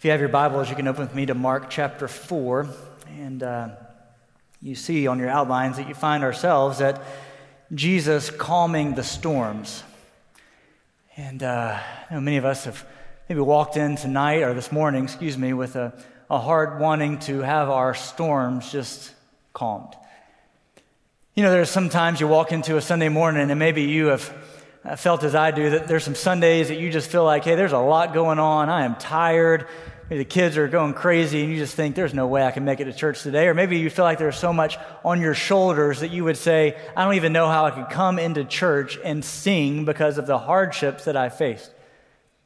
If you have your Bibles, you can open with me to Mark chapter 4. And uh, you see on your outlines that you find ourselves at Jesus calming the storms. And uh, many of us have maybe walked in tonight or this morning, excuse me, with a, a heart wanting to have our storms just calmed. You know, there's sometimes you walk into a Sunday morning and maybe you have felt as I do that there's some Sundays that you just feel like, hey, there's a lot going on. I am tired. Maybe the kids are going crazy and you just think, there's no way I can make it to church today. Or maybe you feel like there's so much on your shoulders that you would say, I don't even know how I could come into church and sing because of the hardships that I faced.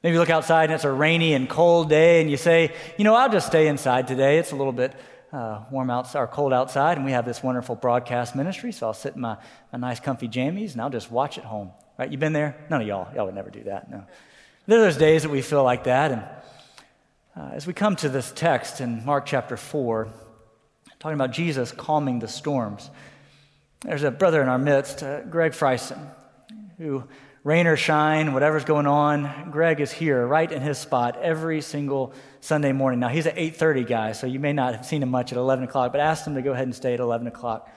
Maybe you look outside and it's a rainy and cold day and you say, you know, I'll just stay inside today. It's a little bit uh, warm outside or cold outside and we have this wonderful broadcast ministry. So I'll sit in my, my nice comfy jammies and I'll just watch at home. Right? You been there? None of y'all. Y'all would never do that. No. There are those days that we feel like that. And uh, as we come to this text in Mark chapter 4, talking about Jesus calming the storms, there's a brother in our midst, uh, Greg Freisen, who, rain or shine, whatever's going on, Greg is here right in his spot every single Sunday morning. Now, he's an 8.30 guy, so you may not have seen him much at 11 o'clock, but asked him to go ahead and stay at 11 o'clock.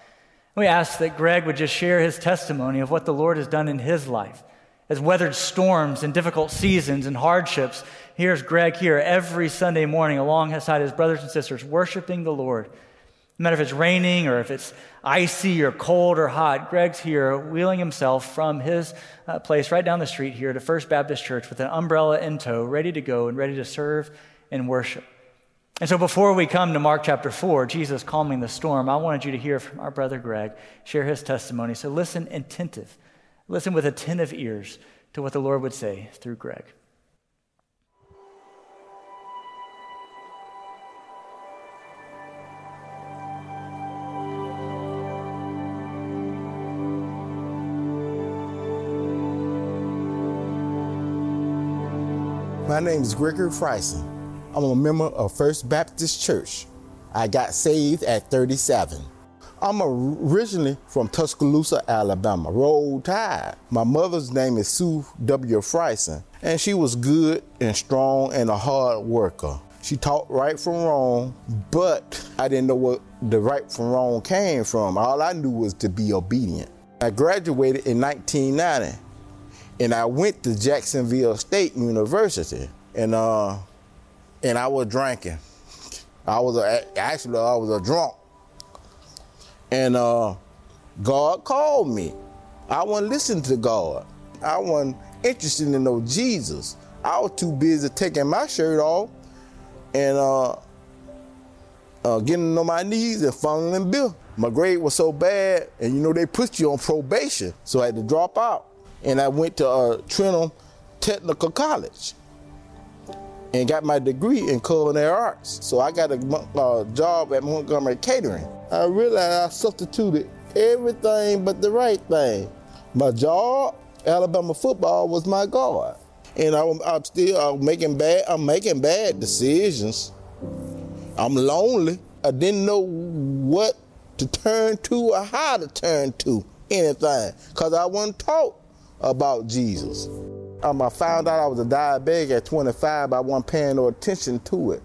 We ask that Greg would just share his testimony of what the Lord has done in his life has weathered storms and difficult seasons and hardships. Here's Greg here every Sunday morning alongside his brothers and sisters, worshiping the Lord. No matter if it's raining or if it's icy or cold or hot, Greg's here wheeling himself from his uh, place right down the street here to First Baptist Church with an umbrella in tow, ready to go and ready to serve and worship. And so before we come to Mark chapter 4, Jesus calming the storm, I wanted you to hear from our brother Greg share his testimony. So listen attentive Listen with attentive ears to what the Lord would say through Greg. My name is Gregory Freisen. I'm a member of First Baptist Church. I got saved at 37. I'm originally from Tuscaloosa, Alabama. Roll Tide. My mother's name is Sue W. Freisen, and she was good and strong and a hard worker. She taught right from wrong, but I didn't know what the right from wrong came from. All I knew was to be obedient. I graduated in 1990, and I went to Jacksonville State University, and uh, and I was drinking. I was a, actually I was a drunk. And uh, God called me. I wasn't listening to God. I wasn't interested in no Jesus. I was too busy taking my shirt off and uh, uh, getting on my knees and funneling bill. My grade was so bad, and you know they put you on probation, so I had to drop out. And I went to uh, Trenholm Technical College and got my degree in culinary arts. So I got a uh, job at Montgomery Catering. I realized I substituted everything but the right thing. My job, Alabama football, was my God, and I, am still I'm making bad. I'm making bad decisions. I'm lonely. I didn't know what to turn to or how to turn to anything because I wasn't taught about Jesus. Um, I found out I was a diabetic at 25, but I wasn't paying no attention to it.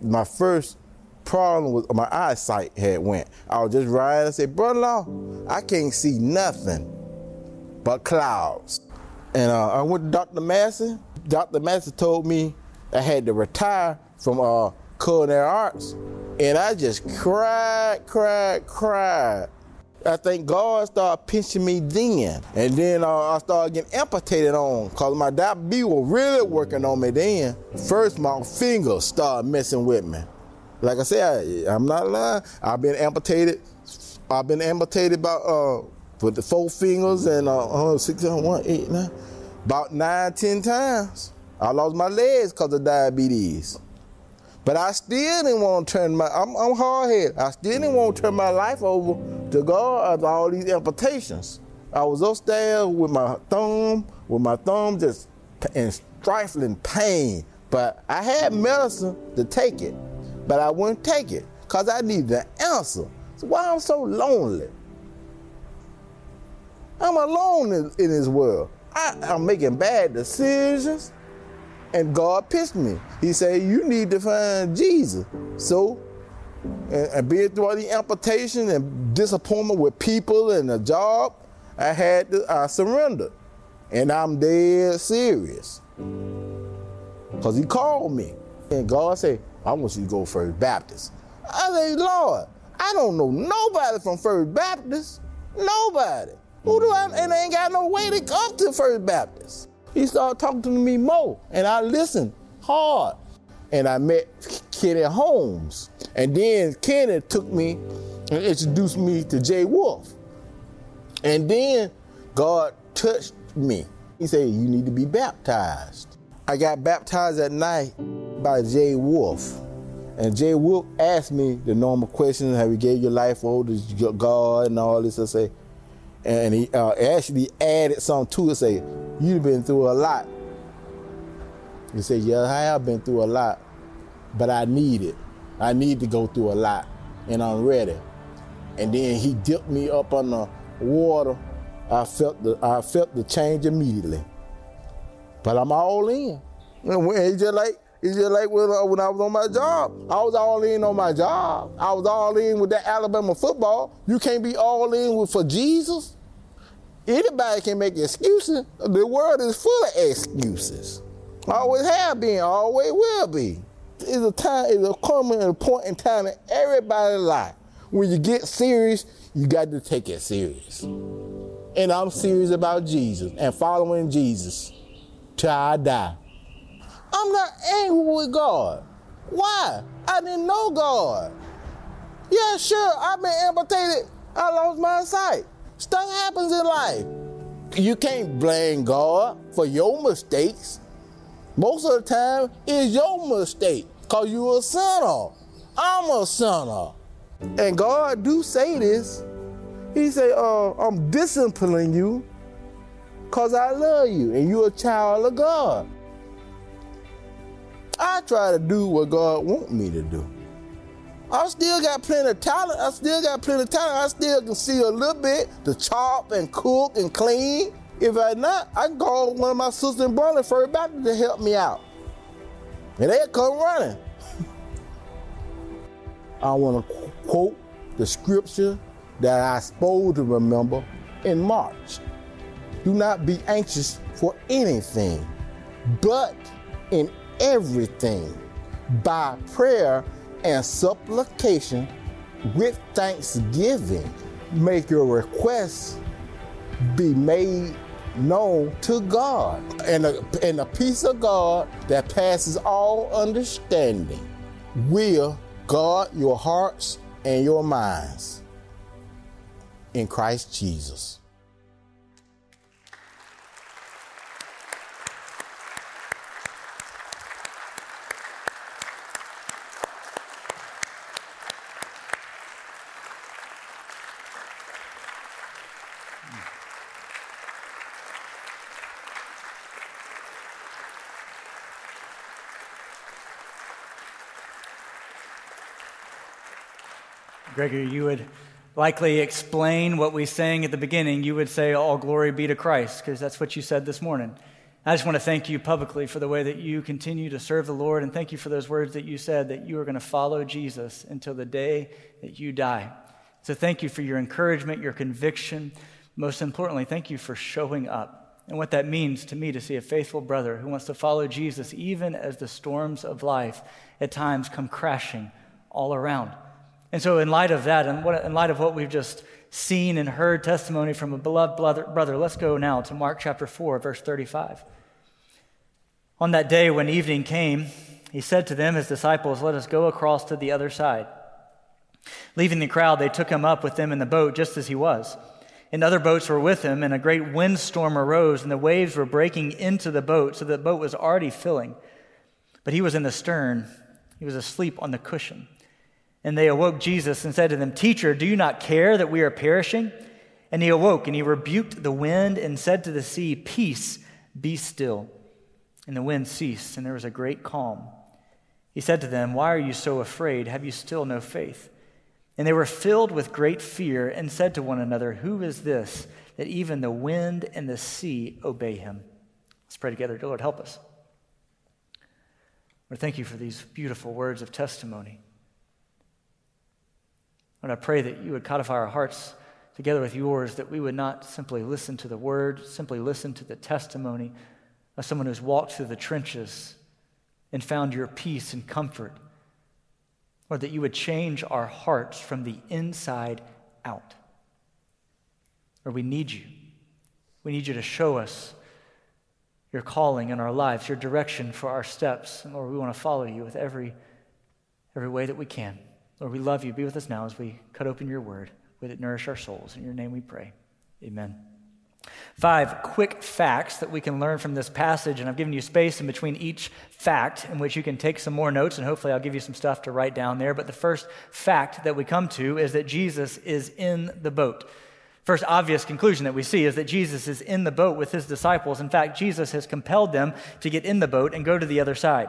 My first problem with my eyesight had went. I was just riding and said, brother-in-law, I can't see nothing but clouds. And uh, I went to Dr. Massey. Dr. Massey told me I had to retire from uh, culinary arts. And I just cried, cried, cried. I think God started pinching me then. And then uh, I started getting amputated on because my diabetes was really working on me then. First, my fingers started messing with me. Like I said, I, am not lying. I've been amputated. I've been amputated about uh, with the four fingers and uh, uh six, one, eight, nine, about nine, ten times. I lost my legs because of diabetes. But I still didn't want to turn my, I'm, I'm hard headed. I still didn't want to turn my life over to God after all these amputations. I was upstairs with my thumb, with my thumb just in stifling pain. But I had medicine to take it but I wouldn't take it because I needed an answer. So why I'm so lonely? I'm alone in, in this world. I, am making bad decisions. And God pissed me. He said, You need to find Jesus. So, and, and being through all the amputation and disappointment with people and the job, I had to I surrendered. And I'm dead serious. Because he called me. And God said, I want you to go First Baptist. I said, Lord, I don't know nobody from First Baptist. Nobody. Who do I, and I ain't got no way to come to First Baptist. He started talking to me more, and I listened hard. And I met Kenny Holmes. And then Kenny took me and introduced me to Jay Wolf. And then God touched me. He said, You need to be baptized. I got baptized at night by Jay Wolf. And Jay Wolf asked me the normal questions Have you gave your life over to God and all this? I say, and he uh, actually added something to it. Say, you've been through a lot. He said, yeah, I have been through a lot, but I need it. I need to go through a lot, and I'm ready. And then he dipped me up on the water. I felt the I felt the change immediately. But I'm all in. And it's just like it's just like when, uh, when I was on my job. I was all in on my job. I was all in with that Alabama football. You can't be all in with for Jesus. Anybody can make excuses. The world is full of excuses. Always have been, always will be. It's a time, it's a coming a point in time in everybody's life. When you get serious, you got to take it serious. And I'm serious about Jesus and following Jesus till I die. I'm not angry with God. Why? I didn't know God. Yeah, sure, I've been amputated. I lost my sight. Stuff happens in life. You can't blame God for your mistakes. Most of the time, it's your mistake because you're a sinner. I'm a sinner. And God do say this. He say, uh, I'm disciplining you because I love you and you're a child of God. I try to do what God want me to do. I still got plenty of talent. I still got plenty of talent. I still can see a little bit to chop and cook and clean. If I not, I can call one of my sisters in Burley First Baptist to help me out. And they'll come running. I want to quote the scripture that I supposed to remember in March. Do not be anxious for anything, but in everything by prayer and supplication with thanksgiving. Make your requests be made known to God. And a, and peace of God that passes all understanding will guard your hearts and your minds in Christ Jesus. Gregory, you would likely explain what we sang at the beginning. You would say, All glory be to Christ, because that's what you said this morning. I just want to thank you publicly for the way that you continue to serve the Lord, and thank you for those words that you said that you are going to follow Jesus until the day that you die. So thank you for your encouragement, your conviction. Most importantly, thank you for showing up and what that means to me to see a faithful brother who wants to follow Jesus even as the storms of life at times come crashing all around. And so, in light of that, and in light of what we've just seen and heard testimony from a beloved brother, let's go now to Mark chapter 4, verse 35. On that day when evening came, he said to them, his disciples, Let us go across to the other side. Leaving the crowd, they took him up with them in the boat just as he was. And other boats were with him, and a great windstorm arose, and the waves were breaking into the boat, so the boat was already filling. But he was in the stern, he was asleep on the cushion. And they awoke Jesus and said to them, Teacher, do you not care that we are perishing? And he awoke and he rebuked the wind and said to the sea, Peace, be still. And the wind ceased, and there was a great calm. He said to them, Why are you so afraid? Have you still no faith? And they were filled with great fear and said to one another, Who is this that even the wind and the sea obey him? Let's pray together. Dear Lord, help us. Lord, thank you for these beautiful words of testimony. Lord, I pray that you would codify our hearts together with yours, that we would not simply listen to the word, simply listen to the testimony of someone who's walked through the trenches and found your peace and comfort. Or that you would change our hearts from the inside out. Or we need you. We need you to show us your calling in our lives, your direction for our steps. And Lord, we want to follow you with every, every way that we can. Lord, we love you. Be with us now as we cut open your word. Would it nourish our souls? In your name we pray. Amen. Five quick facts that we can learn from this passage, and I've given you space in between each fact in which you can take some more notes, and hopefully I'll give you some stuff to write down there. But the first fact that we come to is that Jesus is in the boat. First obvious conclusion that we see is that Jesus is in the boat with his disciples. In fact, Jesus has compelled them to get in the boat and go to the other side.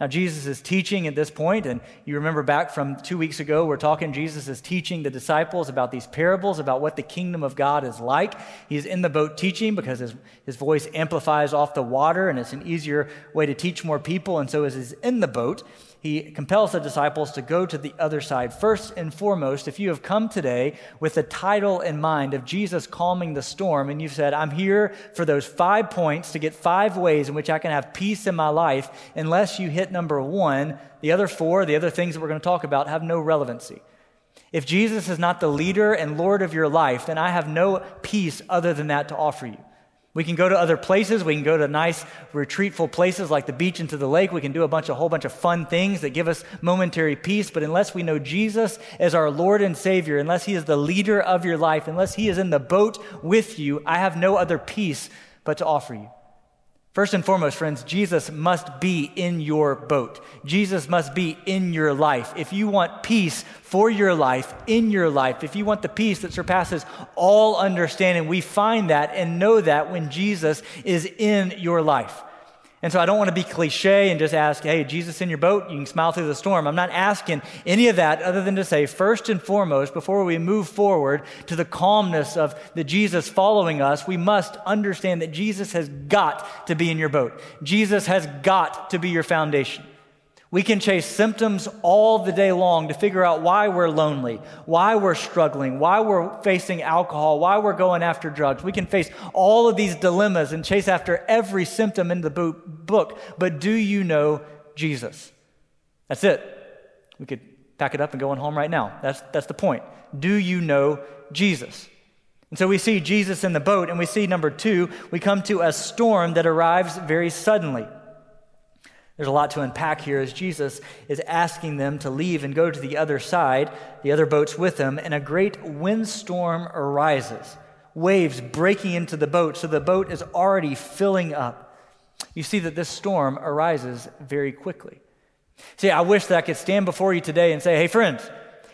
Now, Jesus is teaching at this point, and you remember back from two weeks ago, we're talking, Jesus is teaching the disciples about these parables, about what the kingdom of God is like. He's in the boat teaching because his, his voice amplifies off the water, and it's an easier way to teach more people. And so, as he's in the boat, he compels the disciples to go to the other side. First and foremost, if you have come today with the title in mind of Jesus calming the storm, and you've said, I'm here for those five points to get five ways in which I can have peace in my life, unless you hit number one, the other four, the other things that we're going to talk about, have no relevancy. If Jesus is not the leader and Lord of your life, then I have no peace other than that to offer you. We can go to other places. We can go to nice retreatful places like the beach and to the lake. We can do a bunch, a whole bunch of fun things that give us momentary peace. But unless we know Jesus as our Lord and Savior, unless He is the leader of your life, unless He is in the boat with you, I have no other peace but to offer you. First and foremost, friends, Jesus must be in your boat. Jesus must be in your life. If you want peace for your life, in your life, if you want the peace that surpasses all understanding, we find that and know that when Jesus is in your life. And so I don't want to be cliche and just ask, hey, Jesus in your boat, you can smile through the storm. I'm not asking any of that other than to say, first and foremost, before we move forward to the calmness of the Jesus following us, we must understand that Jesus has got to be in your boat. Jesus has got to be your foundation. We can chase symptoms all the day long to figure out why we're lonely, why we're struggling, why we're facing alcohol, why we're going after drugs. We can face all of these dilemmas and chase after every symptom in the book. But do you know Jesus? That's it. We could pack it up and go on home right now. That's, that's the point. Do you know Jesus? And so we see Jesus in the boat, and we see number two, we come to a storm that arrives very suddenly. There's a lot to unpack here as Jesus is asking them to leave and go to the other side, the other boats with him, and a great windstorm arises, waves breaking into the boat, so the boat is already filling up. You see that this storm arises very quickly. See, I wish that I could stand before you today and say, hey, friends,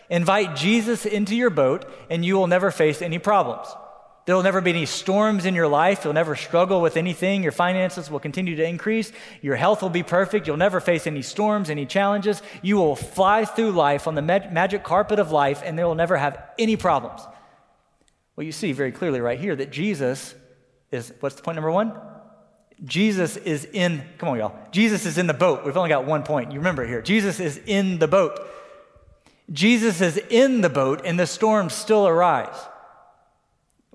invite Jesus into your boat, and you will never face any problems. There will never be any storms in your life. You'll never struggle with anything. Your finances will continue to increase. Your health will be perfect. You'll never face any storms, any challenges. You will fly through life on the magic carpet of life, and there will never have any problems. Well, you see very clearly right here that Jesus is what's the point number one? Jesus is in, come on, y'all. Jesus is in the boat. We've only got one point. You remember it here. Jesus is in the boat. Jesus is in the boat, and the storms still arise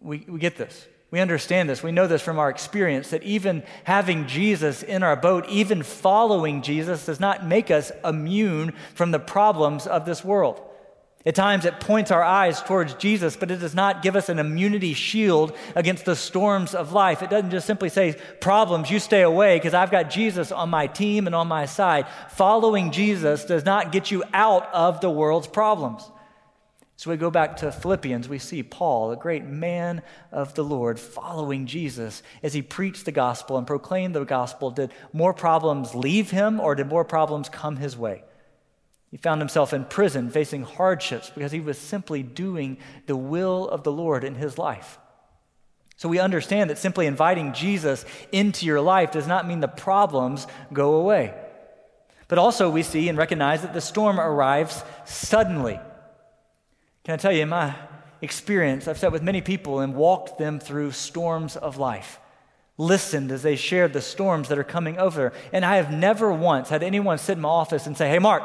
we, we get this. We understand this. We know this from our experience that even having Jesus in our boat, even following Jesus, does not make us immune from the problems of this world. At times it points our eyes towards Jesus, but it does not give us an immunity shield against the storms of life. It doesn't just simply say, problems, you stay away because I've got Jesus on my team and on my side. Following Jesus does not get you out of the world's problems. So we go back to Philippians, we see Paul, a great man of the Lord, following Jesus as he preached the gospel and proclaimed the gospel. Did more problems leave him or did more problems come his way? He found himself in prison facing hardships because he was simply doing the will of the Lord in his life. So we understand that simply inviting Jesus into your life does not mean the problems go away. But also, we see and recognize that the storm arrives suddenly. Can I tell you, in my experience, I've sat with many people and walked them through storms of life. listened as they shared the storms that are coming over. And I have never once had anyone sit in my office and say, Hey, Mark,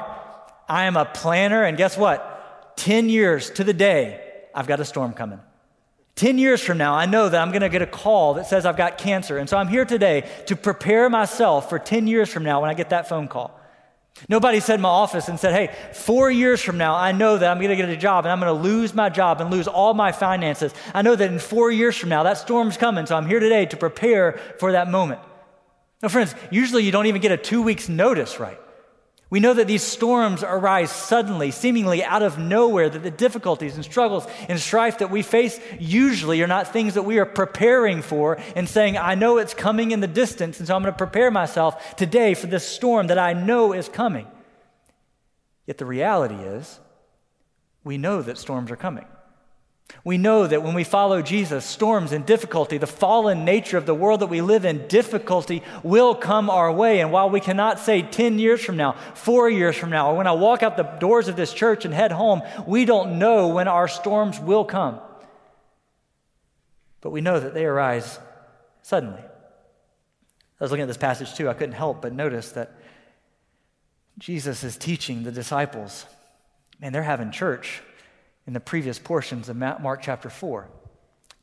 I am a planner, and guess what? 10 years to the day, I've got a storm coming. 10 years from now, I know that I'm going to get a call that says I've got cancer. And so I'm here today to prepare myself for 10 years from now when I get that phone call. Nobody said in my office and said, hey, four years from now, I know that I'm going to get a job and I'm going to lose my job and lose all my finances. I know that in four years from now, that storm's coming, so I'm here today to prepare for that moment. Now, friends, usually you don't even get a two weeks notice, right? We know that these storms arise suddenly, seemingly out of nowhere, that the difficulties and struggles and strife that we face usually are not things that we are preparing for and saying, I know it's coming in the distance, and so I'm going to prepare myself today for this storm that I know is coming. Yet the reality is, we know that storms are coming. We know that when we follow Jesus, storms and difficulty, the fallen nature of the world that we live in, difficulty will come our way. And while we cannot say 10 years from now, four years from now, or when I walk out the doors of this church and head home, we don't know when our storms will come. But we know that they arise suddenly. I was looking at this passage too. I couldn't help but notice that Jesus is teaching the disciples. Man, they're having church in the previous portions of Mark chapter 4.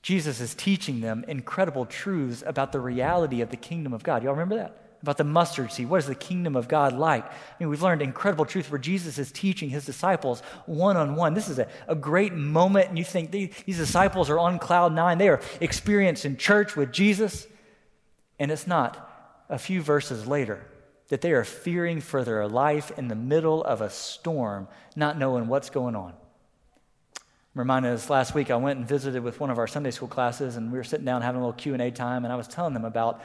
Jesus is teaching them incredible truths about the reality of the kingdom of God. Y'all remember that? About the mustard seed. What is the kingdom of God like? I mean, we've learned incredible truth where Jesus is teaching his disciples one on one. This is a, a great moment, and you think these, these disciples are on cloud nine. They are experiencing church with Jesus, and it's not a few verses later that they are fearing for their life in the middle of a storm, not knowing what's going on. Reminded us last week I went and visited with one of our Sunday school classes, and we were sitting down having a little Q and A time, and I was telling them about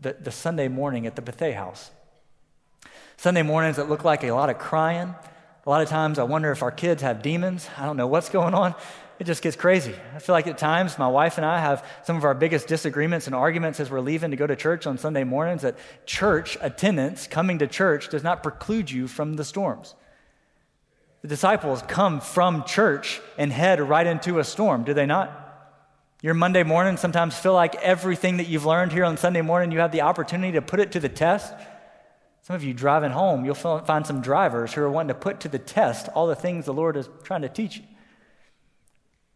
the, the Sunday morning at the Bethay House. Sunday mornings that look like a lot of crying. A lot of times I wonder if our kids have demons. I don't know what's going on. It just gets crazy. I feel like at times my wife and I have some of our biggest disagreements and arguments as we're leaving to go to church on Sunday mornings. That church attendance, coming to church, does not preclude you from the storms. The disciples come from church and head right into a storm, do they not? Your Monday morning sometimes feel like everything that you've learned here on Sunday morning, you have the opportunity to put it to the test. Some of you driving home, you'll find some drivers who are wanting to put to the test all the things the Lord is trying to teach you.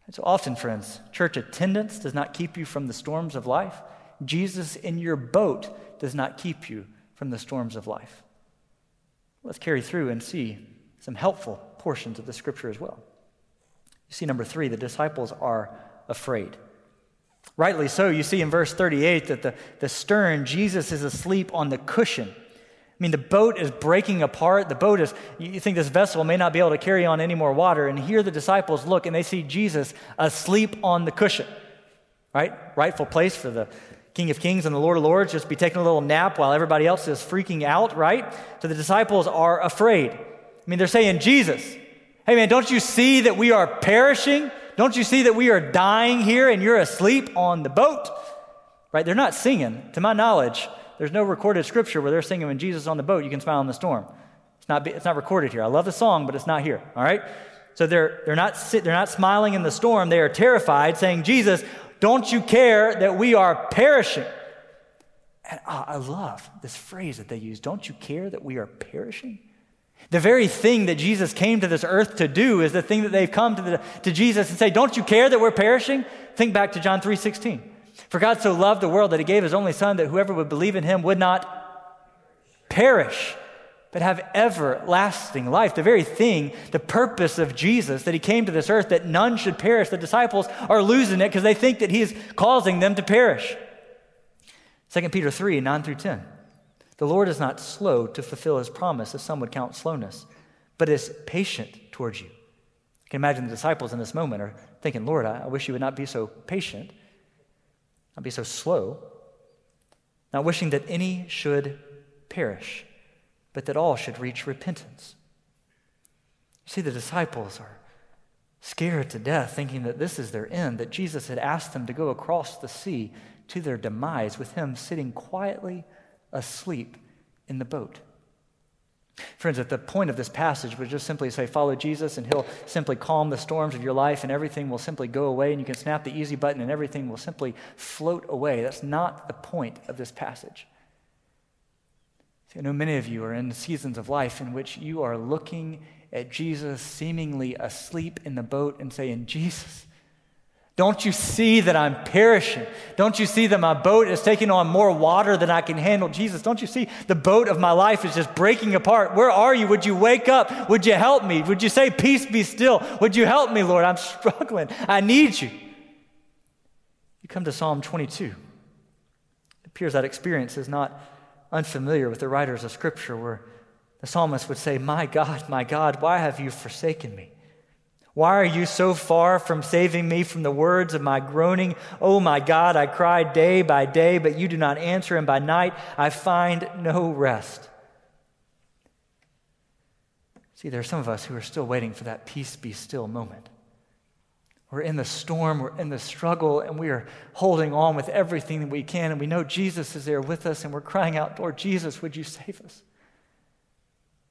And so often, friends, church attendance does not keep you from the storms of life. Jesus in your boat does not keep you from the storms of life. Let's carry through and see some helpful portions of the scripture as well. You see, number three, the disciples are afraid. Rightly so, you see in verse 38 that the, the stern, Jesus is asleep on the cushion. I mean, the boat is breaking apart. The boat is, you think this vessel may not be able to carry on any more water. And here the disciples look and they see Jesus asleep on the cushion, right? Rightful place for the King of Kings and the Lord of Lords just be taking a little nap while everybody else is freaking out, right? So the disciples are afraid. I mean, they're saying, Jesus, hey man, don't you see that we are perishing? Don't you see that we are dying here and you're asleep on the boat? Right? They're not singing. To my knowledge, there's no recorded scripture where they're singing when Jesus on the boat, you can smile in the storm. It's not, it's not recorded here. I love the song, but it's not here. All right? So they're, they're, not, they're not smiling in the storm. They are terrified, saying, Jesus, don't you care that we are perishing? And oh, I love this phrase that they use. Don't you care that we are perishing? The very thing that Jesus came to this earth to do is the thing that they've come to, the, to Jesus and say, Don't you care that we're perishing? Think back to John 3 16. For God so loved the world that he gave his only Son that whoever would believe in him would not perish, but have everlasting life. The very thing, the purpose of Jesus, that he came to this earth that none should perish. The disciples are losing it because they think that he is causing them to perish. 2 Peter 3 9 through 10. The Lord is not slow to fulfill his promise, as some would count slowness, but is patient towards you. You can imagine the disciples in this moment are thinking, Lord, I wish you would not be so patient, not be so slow, not wishing that any should perish, but that all should reach repentance. You see, the disciples are scared to death, thinking that this is their end, that Jesus had asked them to go across the sea to their demise with him sitting quietly asleep in the boat. Friends, at the point of this passage would just simply say, Follow Jesus, and he'll simply calm the storms of your life, and everything will simply go away, and you can snap the easy button, and everything will simply float away. That's not the point of this passage. See, I know many of you are in seasons of life in which you are looking at Jesus seemingly asleep in the boat and saying, Jesus, don't you see that I'm perishing? Don't you see that my boat is taking on more water than I can handle? Jesus, don't you see the boat of my life is just breaking apart? Where are you? Would you wake up? Would you help me? Would you say, Peace be still? Would you help me, Lord? I'm struggling. I need you. You come to Psalm 22. It appears that experience is not unfamiliar with the writers of Scripture, where the psalmist would say, My God, my God, why have you forsaken me? Why are you so far from saving me from the words of my groaning? Oh my God, I cry day by day, but you do not answer, and by night I find no rest. See, there are some of us who are still waiting for that peace be still moment. We're in the storm, we're in the struggle, and we are holding on with everything that we can, and we know Jesus is there with us, and we're crying out, Lord Jesus, would you save us?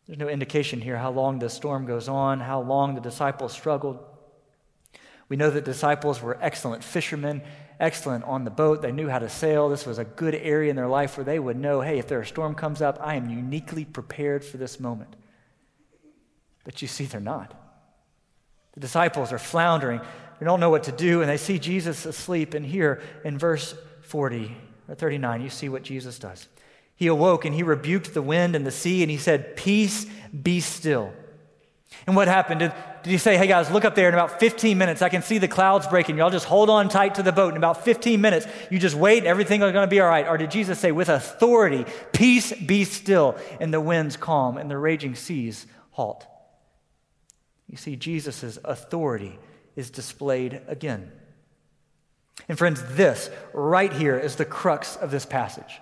There's no indication here how long the storm goes on, how long the disciples struggled. We know that disciples were excellent fishermen, excellent on the boat. They knew how to sail. This was a good area in their life where they would know hey, if there a storm comes up, I am uniquely prepared for this moment. But you see, they're not. The disciples are floundering. They don't know what to do, and they see Jesus asleep. And here in verse 40 or 39, you see what Jesus does. He awoke and he rebuked the wind and the sea and he said, Peace, be still. And what happened? Did, did he say, Hey guys, look up there in about 15 minutes? I can see the clouds breaking. Y'all just hold on tight to the boat. In about 15 minutes, you just wait, everything is going to be all right. Or did Jesus say, with authority, Peace, be still, and the winds calm and the raging seas halt? You see, Jesus' authority is displayed again. And friends, this right here is the crux of this passage.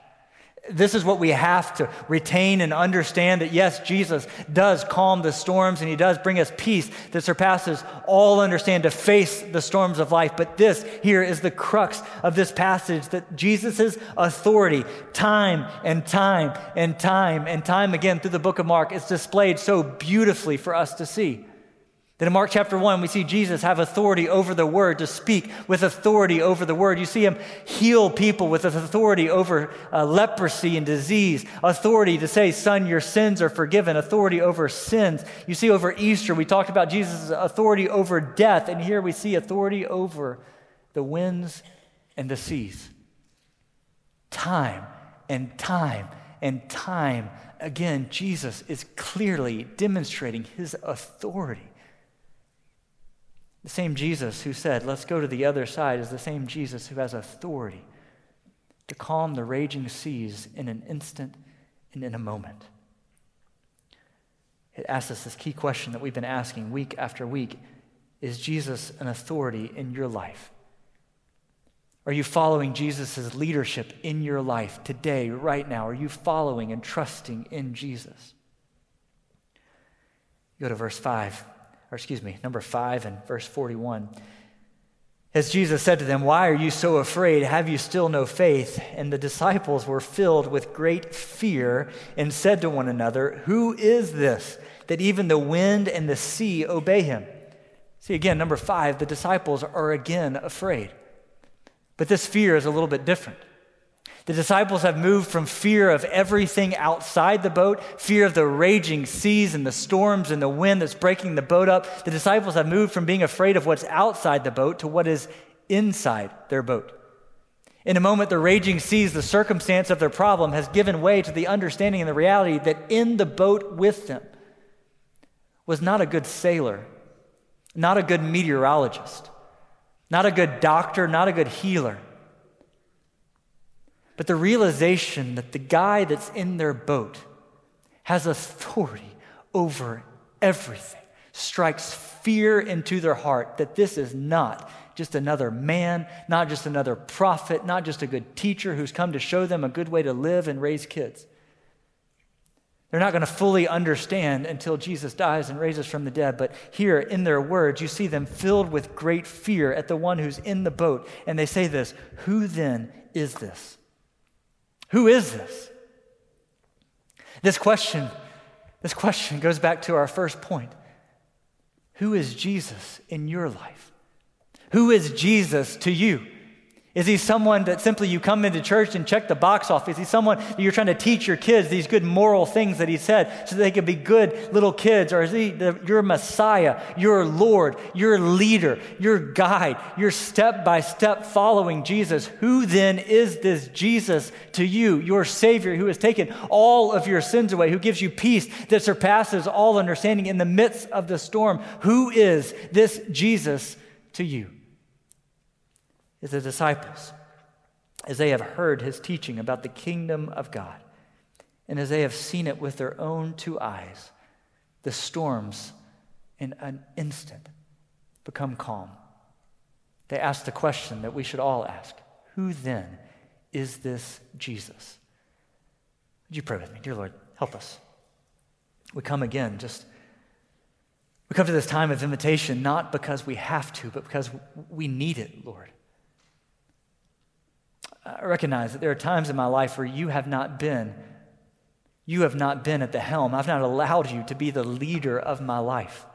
This is what we have to retain and understand that yes, Jesus does calm the storms and he does bring us peace that surpasses all understand to face the storms of life. But this here is the crux of this passage that Jesus' authority, time and time and time and time again through the book of Mark, is displayed so beautifully for us to see. Then in Mark chapter 1, we see Jesus have authority over the word, to speak with authority over the word. You see him heal people with authority over uh, leprosy and disease, authority to say, Son, your sins are forgiven, authority over sins. You see over Easter, we talked about Jesus' authority over death, and here we see authority over the winds and the seas. Time and time and time again, Jesus is clearly demonstrating his authority. The same Jesus who said, Let's go to the other side, is the same Jesus who has authority to calm the raging seas in an instant and in a moment. It asks us this key question that we've been asking week after week Is Jesus an authority in your life? Are you following Jesus' leadership in your life today, right now? Are you following and trusting in Jesus? Go to verse 5 or excuse me, number 5 and verse 41. As Jesus said to them, Why are you so afraid? Have you still no faith? And the disciples were filled with great fear and said to one another, Who is this that even the wind and the sea obey him? See, again, number five, the disciples are again afraid. But this fear is a little bit different. The disciples have moved from fear of everything outside the boat, fear of the raging seas and the storms and the wind that's breaking the boat up. The disciples have moved from being afraid of what's outside the boat to what is inside their boat. In a moment, the raging seas, the circumstance of their problem, has given way to the understanding and the reality that in the boat with them was not a good sailor, not a good meteorologist, not a good doctor, not a good healer but the realization that the guy that's in their boat has authority over everything strikes fear into their heart that this is not just another man, not just another prophet, not just a good teacher who's come to show them a good way to live and raise kids. They're not going to fully understand until Jesus dies and raises from the dead. But here in their words, you see them filled with great fear at the one who's in the boat. And they say this Who then is this? Who is this? This question This question goes back to our first point Who is Jesus in your life? Who is Jesus to you? Is he someone that simply you come into church and check the box off? Is he someone that you're trying to teach your kids these good moral things that he said so they can be good little kids? Or is he the, your Messiah, your Lord, your leader, your guide, your step by step following Jesus? Who then is this Jesus to you, your Savior, who has taken all of your sins away, who gives you peace that surpasses all understanding in the midst of the storm? Who is this Jesus to you? Is the disciples as they have heard his teaching about the kingdom of God and as they have seen it with their own two eyes, the storms in an instant become calm. They ask the question that we should all ask Who then is this Jesus? Would you pray with me? Dear Lord, help us. We come again, just we come to this time of invitation not because we have to, but because we need it, Lord. I recognize that there are times in my life where you have not been. You have not been at the helm. I've not allowed you to be the leader of my life.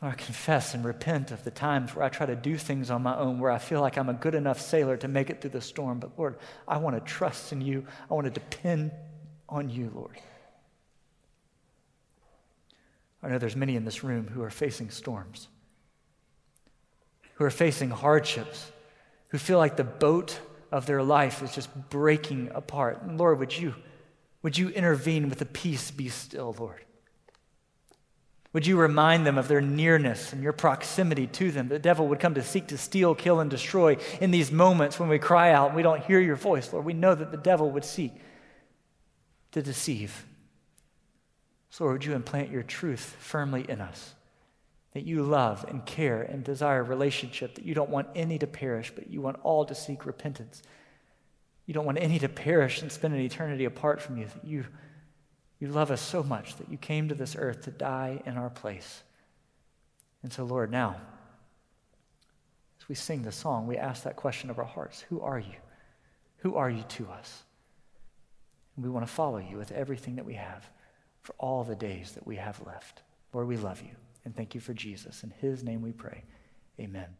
I confess and repent of the times where I try to do things on my own, where I feel like I'm a good enough sailor to make it through the storm. But Lord, I want to trust in you. I want to depend on you, Lord. I know there's many in this room who are facing storms, who are facing hardships who feel like the boat of their life is just breaking apart. And Lord, would you, would you intervene with a peace be still, Lord? Would you remind them of their nearness and your proximity to them? The devil would come to seek to steal, kill, and destroy in these moments when we cry out and we don't hear your voice, Lord. We know that the devil would seek to deceive. So, Lord, would you implant your truth firmly in us? That you love and care and desire relationship, that you don't want any to perish, but you want all to seek repentance. You don't want any to perish and spend an eternity apart from you, that you, you love us so much that you came to this earth to die in our place. And so, Lord, now, as we sing the song, we ask that question of our hearts Who are you? Who are you to us? And we want to follow you with everything that we have for all the days that we have left. Lord, we love you. And thank you for Jesus. In his name we pray. Amen.